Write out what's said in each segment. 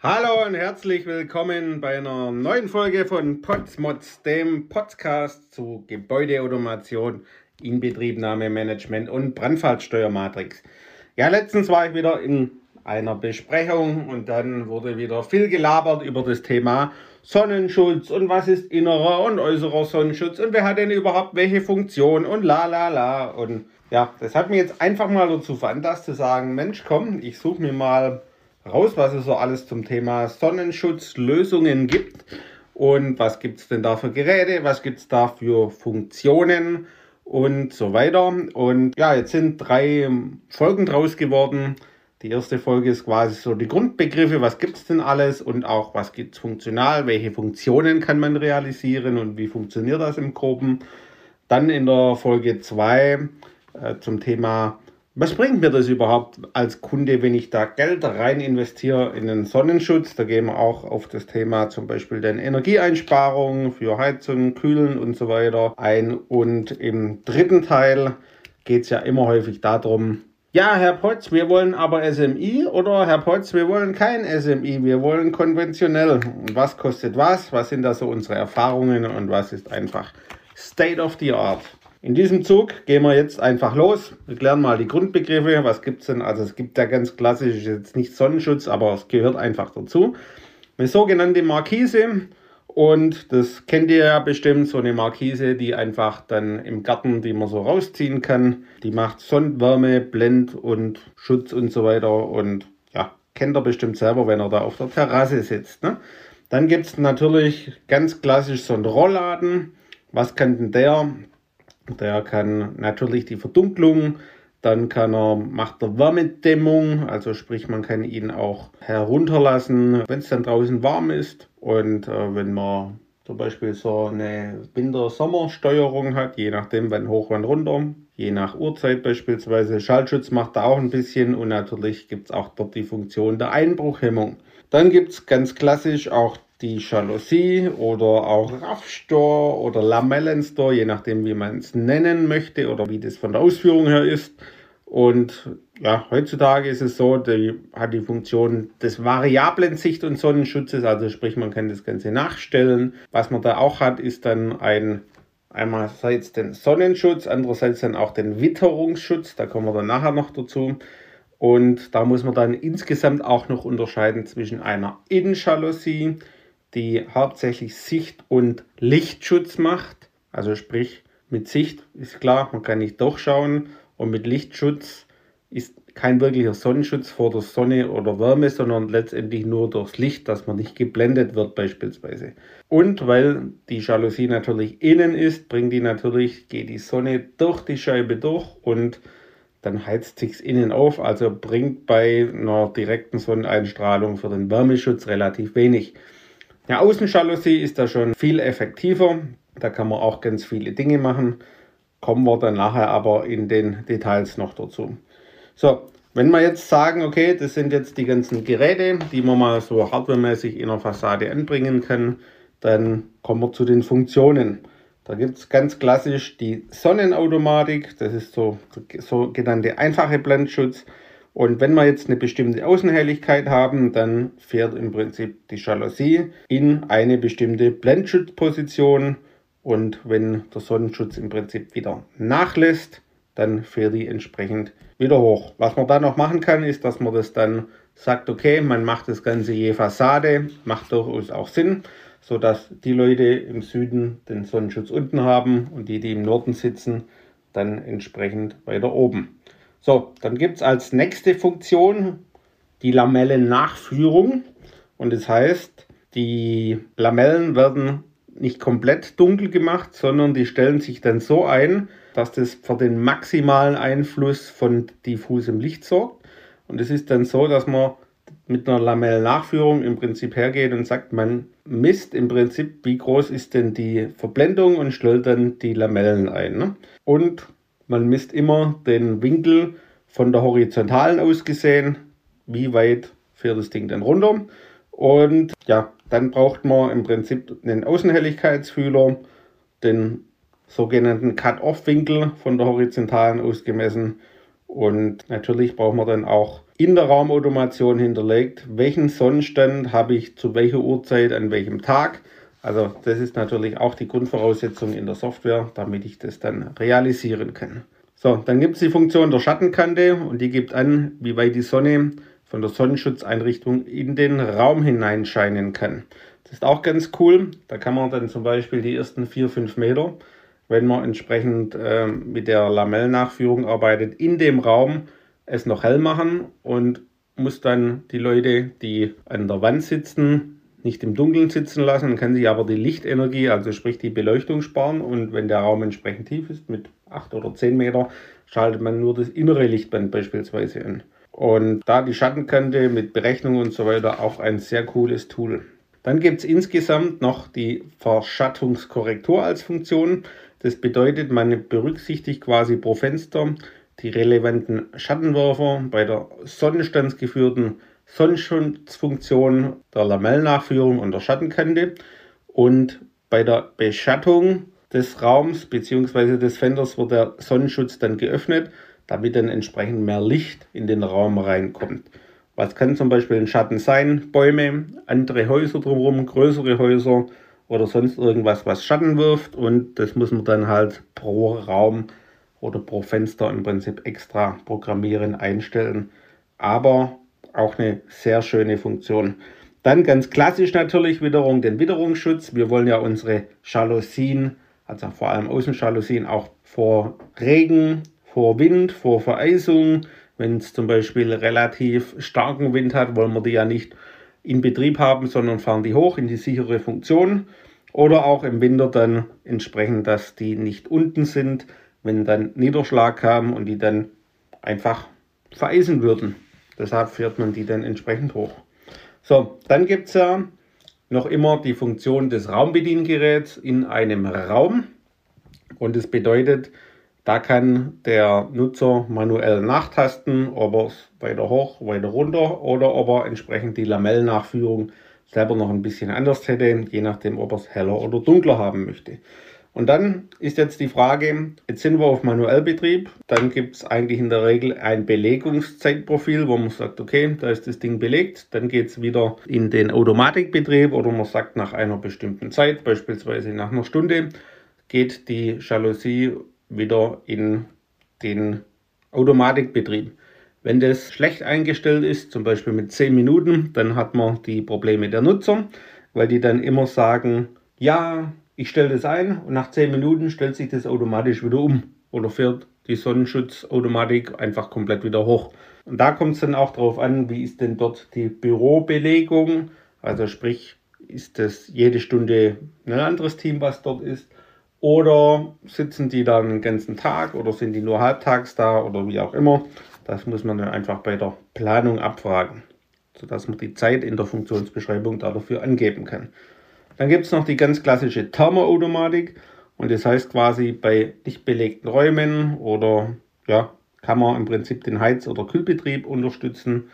Hallo und herzlich willkommen bei einer neuen Folge von Potsmods, dem Podcast zu Gebäudeautomation, Inbetriebnahme, Management und Brandfallsteuermatrix. Ja, letztens war ich wieder in einer Besprechung und dann wurde wieder viel gelabert über das Thema Sonnenschutz und was ist innerer und äußerer Sonnenschutz und wer hat denn überhaupt welche Funktion und la la la und ja, das hat mich jetzt einfach mal dazu veranlasst zu sagen, Mensch komm, ich suche mir mal raus, was es so alles zum Thema Sonnenschutzlösungen gibt. Und was gibt es denn da für Geräte, was gibt es da für Funktionen? Und so weiter. Und ja, jetzt sind drei Folgen draus geworden. Die erste Folge ist quasi so die Grundbegriffe, was gibt es denn alles? Und auch was gibt es funktional, welche Funktionen kann man realisieren? Und wie funktioniert das im Groben. Dann in der Folge 2 äh, zum Thema was bringt mir das überhaupt als Kunde, wenn ich da Geld rein investiere in den Sonnenschutz? Da gehen wir auch auf das Thema zum Beispiel den Energieeinsparungen für Heizung, Kühlen und so weiter ein. Und im dritten Teil geht es ja immer häufig darum, ja, Herr Potz, wir wollen aber SMI oder Herr Potz, wir wollen kein SMI, wir wollen konventionell. Und was kostet was? Was sind da so unsere Erfahrungen und was ist einfach State of the Art? In diesem Zug gehen wir jetzt einfach los. Wir klären mal die Grundbegriffe. Was gibt es denn? Also es gibt ja ganz klassisch jetzt nicht Sonnenschutz, aber es gehört einfach dazu. Eine sogenannte Markise. Und das kennt ihr ja bestimmt, so eine Markise, die einfach dann im Garten, die man so rausziehen kann. Die macht Sonnenwärme, Blend und Schutz und so weiter. Und ja, kennt ihr bestimmt selber, wenn er da auf der Terrasse sitzt. Ne? Dann gibt es natürlich ganz klassisch so einen Rollladen. Was kann denn der? Der kann natürlich die Verdunklung, dann kann er, macht er Wärmedämmung, also sprich man kann ihn auch herunterlassen, wenn es dann draußen warm ist. Und äh, wenn man zum Beispiel so eine Winter-Sommer-Steuerung hat, je nachdem wann hoch, wann runter, je nach Uhrzeit beispielsweise. Schaltschutz macht er auch ein bisschen und natürlich gibt es auch dort die Funktion der Einbruchhemmung. Dann gibt es ganz klassisch auch die Jalousie oder auch Raffstor oder Lamellenstor, je nachdem, wie man es nennen möchte oder wie das von der Ausführung her ist. Und ja, heutzutage ist es so, die hat die Funktion des variablen Sicht- und Sonnenschutzes, also sprich, man kann das Ganze nachstellen. Was man da auch hat, ist dann ein einerseits den Sonnenschutz, andererseits dann auch den Witterungsschutz, da kommen wir dann nachher noch dazu. Und da muss man dann insgesamt auch noch unterscheiden zwischen einer Innenjalousie, die hauptsächlich Sicht- und Lichtschutz macht. Also sprich, mit Sicht ist klar, man kann nicht durchschauen und mit Lichtschutz ist kein wirklicher Sonnenschutz vor der Sonne oder Wärme, sondern letztendlich nur durchs Licht, dass man nicht geblendet wird beispielsweise. Und weil die Jalousie natürlich innen ist, bringt die natürlich, geht die Sonne durch die Scheibe durch und dann heizt sich innen auf, also bringt bei einer direkten Sonneneinstrahlung für den Wärmeschutz relativ wenig. Eine Außenjalousie ist da schon viel effektiver. Da kann man auch ganz viele Dinge machen. Kommen wir dann nachher aber in den Details noch dazu. So, wenn wir jetzt sagen, okay, das sind jetzt die ganzen Geräte, die man mal so hardwaremäßig in der Fassade anbringen kann, dann kommen wir zu den Funktionen. Da gibt es ganz klassisch die Sonnenautomatik, das ist so sogenannte einfache Blendschutz. Und wenn wir jetzt eine bestimmte Außenhelligkeit haben, dann fährt im Prinzip die Jalousie in eine bestimmte Blendschutzposition. Und wenn der Sonnenschutz im Prinzip wieder nachlässt, dann fährt die entsprechend wieder hoch. Was man da noch machen kann, ist, dass man das dann sagt, okay, man macht das Ganze je Fassade, macht durchaus auch Sinn, sodass die Leute im Süden den Sonnenschutz unten haben und die, die im Norden sitzen, dann entsprechend weiter oben. So, dann gibt es als nächste Funktion die Lamellennachführung. Und das heißt, die Lamellen werden nicht komplett dunkel gemacht, sondern die stellen sich dann so ein, dass das für den maximalen Einfluss von diffusem Licht sorgt. Und es ist dann so, dass man mit einer Lamellennachführung im Prinzip hergeht und sagt, man misst im Prinzip, wie groß ist denn die Verblendung und stellt dann die Lamellen ein. Ne? Und man misst immer den Winkel von der horizontalen aus gesehen, wie weit fährt das Ding denn runter. Und ja, dann braucht man im Prinzip einen Außenhelligkeitsfühler, den sogenannten Cut-Off-Winkel von der horizontalen ausgemessen Und natürlich braucht man dann auch in der Raumautomation hinterlegt, welchen Sonnenstand habe ich zu welcher Uhrzeit an welchem Tag. Also das ist natürlich auch die Grundvoraussetzung in der Software, damit ich das dann realisieren kann. So, dann gibt es die Funktion der Schattenkante und die gibt an, wie weit die Sonne von der Sonnenschutzeinrichtung in den Raum hineinscheinen kann. Das ist auch ganz cool. Da kann man dann zum Beispiel die ersten 4-5 Meter, wenn man entsprechend äh, mit der Lamellennachführung arbeitet, in dem Raum es noch hell machen und muss dann die Leute, die an der Wand sitzen, nicht im Dunkeln sitzen lassen, kann sich aber die Lichtenergie, also sprich die Beleuchtung sparen und wenn der Raum entsprechend tief ist, mit 8 oder 10 Meter, schaltet man nur das innere Lichtband beispielsweise an. Und da die Schattenkante mit Berechnung und so weiter auch ein sehr cooles Tool. Dann gibt es insgesamt noch die Verschattungskorrektur als Funktion. Das bedeutet, man berücksichtigt quasi pro Fenster die relevanten Schattenwerfer bei der sonnenstandsgeführten Sonnenschutzfunktion der Lamellennachführung und der Schattenkante und bei der Beschattung des Raums bzw. des Fenders wird der Sonnenschutz dann geöffnet, damit dann entsprechend mehr Licht in den Raum reinkommt. Was kann zum Beispiel ein Schatten sein? Bäume, andere Häuser drumherum, größere Häuser oder sonst irgendwas, was Schatten wirft und das muss man dann halt pro Raum oder pro Fenster im Prinzip extra programmieren, einstellen. Aber auch eine sehr schöne Funktion. Dann ganz klassisch natürlich wiederum den Witterungsschutz. Wir wollen ja unsere Jalousien, also vor allem Außenjalousien, auch vor Regen, vor Wind, vor Vereisung. Wenn es zum Beispiel relativ starken Wind hat, wollen wir die ja nicht in Betrieb haben, sondern fahren die hoch in die sichere Funktion. Oder auch im Winter dann entsprechend, dass die nicht unten sind, wenn dann Niederschlag kam und die dann einfach vereisen würden. Deshalb führt man die dann entsprechend hoch. So, dann gibt es ja noch immer die Funktion des Raumbediengeräts in einem Raum. Und das bedeutet, da kann der Nutzer manuell nachtasten, ob er es weiter hoch, weiter runter oder ob er entsprechend die Lamellennachführung selber noch ein bisschen anders hätte, je nachdem, ob er es heller oder dunkler haben möchte. Und dann ist jetzt die Frage, jetzt sind wir auf Manuellbetrieb, dann gibt es eigentlich in der Regel ein Belegungszeitprofil, wo man sagt, okay, da ist das Ding belegt, dann geht es wieder in den Automatikbetrieb oder man sagt nach einer bestimmten Zeit, beispielsweise nach einer Stunde, geht die Jalousie wieder in den Automatikbetrieb. Wenn das schlecht eingestellt ist, zum Beispiel mit 10 Minuten, dann hat man die Probleme der Nutzer, weil die dann immer sagen, ja, ich stelle das ein und nach 10 Minuten stellt sich das automatisch wieder um oder fährt die Sonnenschutzautomatik einfach komplett wieder hoch. Und da kommt es dann auch darauf an, wie ist denn dort die Bürobelegung. Also sprich, ist das jede Stunde ein anderes Team, was dort ist. Oder sitzen die dann den ganzen Tag oder sind die nur halbtags da oder wie auch immer. Das muss man dann einfach bei der Planung abfragen, sodass man die Zeit in der Funktionsbeschreibung dafür angeben kann. Dann gibt es noch die ganz klassische Thermoautomatik und das heißt quasi bei nicht belegten Räumen oder ja, kann man im Prinzip den Heiz- oder Kühlbetrieb unterstützen.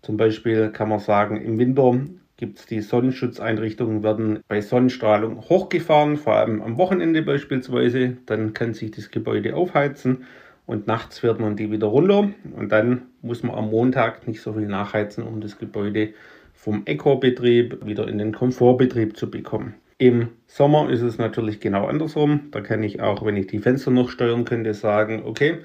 Zum Beispiel kann man sagen, im Winter gibt es die Sonnenschutzeinrichtungen, werden bei Sonnenstrahlung hochgefahren, vor allem am Wochenende beispielsweise. Dann kann sich das Gebäude aufheizen und nachts fährt man die wieder runter und dann muss man am Montag nicht so viel nachheizen, um das Gebäude vom Eco-Betrieb wieder in den Komfortbetrieb zu bekommen. Im Sommer ist es natürlich genau andersrum. Da kann ich auch, wenn ich die Fenster noch steuern könnte, sagen, okay,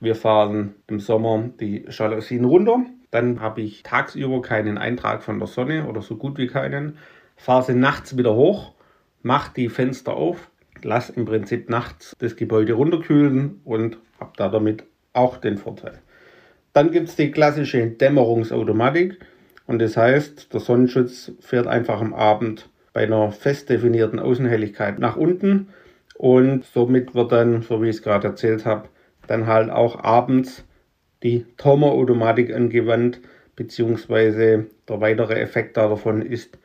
wir fahren im Sommer die Jalousien runter. Dann habe ich tagsüber keinen Eintrag von der Sonne oder so gut wie keinen. Fahre sie nachts wieder hoch, mache die Fenster auf, lasse im Prinzip nachts das Gebäude runterkühlen und habe da damit auch den Vorteil. Dann gibt es die klassische Dämmerungsautomatik. Und das heißt, der Sonnenschutz fährt einfach am Abend bei einer fest definierten Außenhelligkeit nach unten und somit wird dann, so wie ich es gerade erzählt habe, dann halt auch abends die Thermoautomatik angewandt, beziehungsweise der weitere Effekt davon ist,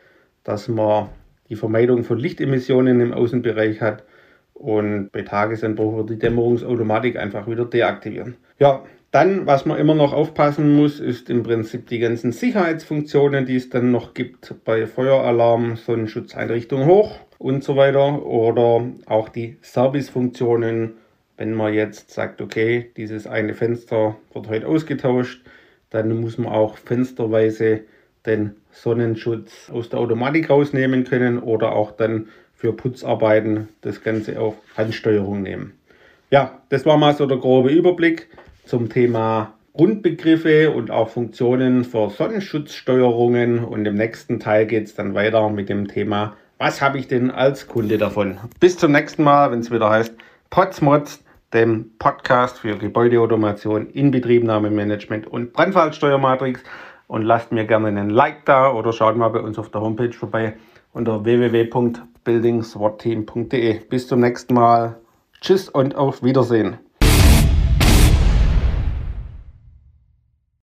dass man die Vermeidung von Lichtemissionen im Außenbereich hat und bei Tagesanbruch wird die Dämmerungsautomatik einfach wieder deaktivieren. Ja, dann, was man immer noch aufpassen muss, ist im Prinzip die ganzen Sicherheitsfunktionen, die es dann noch gibt bei Feueralarm, Sonnenschutzeinrichtung hoch und so weiter. Oder auch die Servicefunktionen wenn man jetzt sagt, okay, dieses eine Fenster wird heute ausgetauscht, dann muss man auch fensterweise den Sonnenschutz aus der Automatik rausnehmen können oder auch dann für Putzarbeiten das Ganze auf Handsteuerung nehmen. Ja, das war mal so der grobe Überblick zum Thema Grundbegriffe und auch Funktionen für Sonnenschutzsteuerungen. Und im nächsten Teil geht es dann weiter mit dem Thema, was habe ich denn als Kunde davon? Bis zum nächsten Mal, wenn es wieder heißt Potsmods, dem Podcast für Gebäudeautomation, Inbetriebnahmemanagement und Brandfallsteuermatrix. Und lasst mir gerne einen Like da oder schaut mal bei uns auf der Homepage vorbei unter www.buildingswatteam.de. Bis zum nächsten Mal. Tschüss und auf Wiedersehen.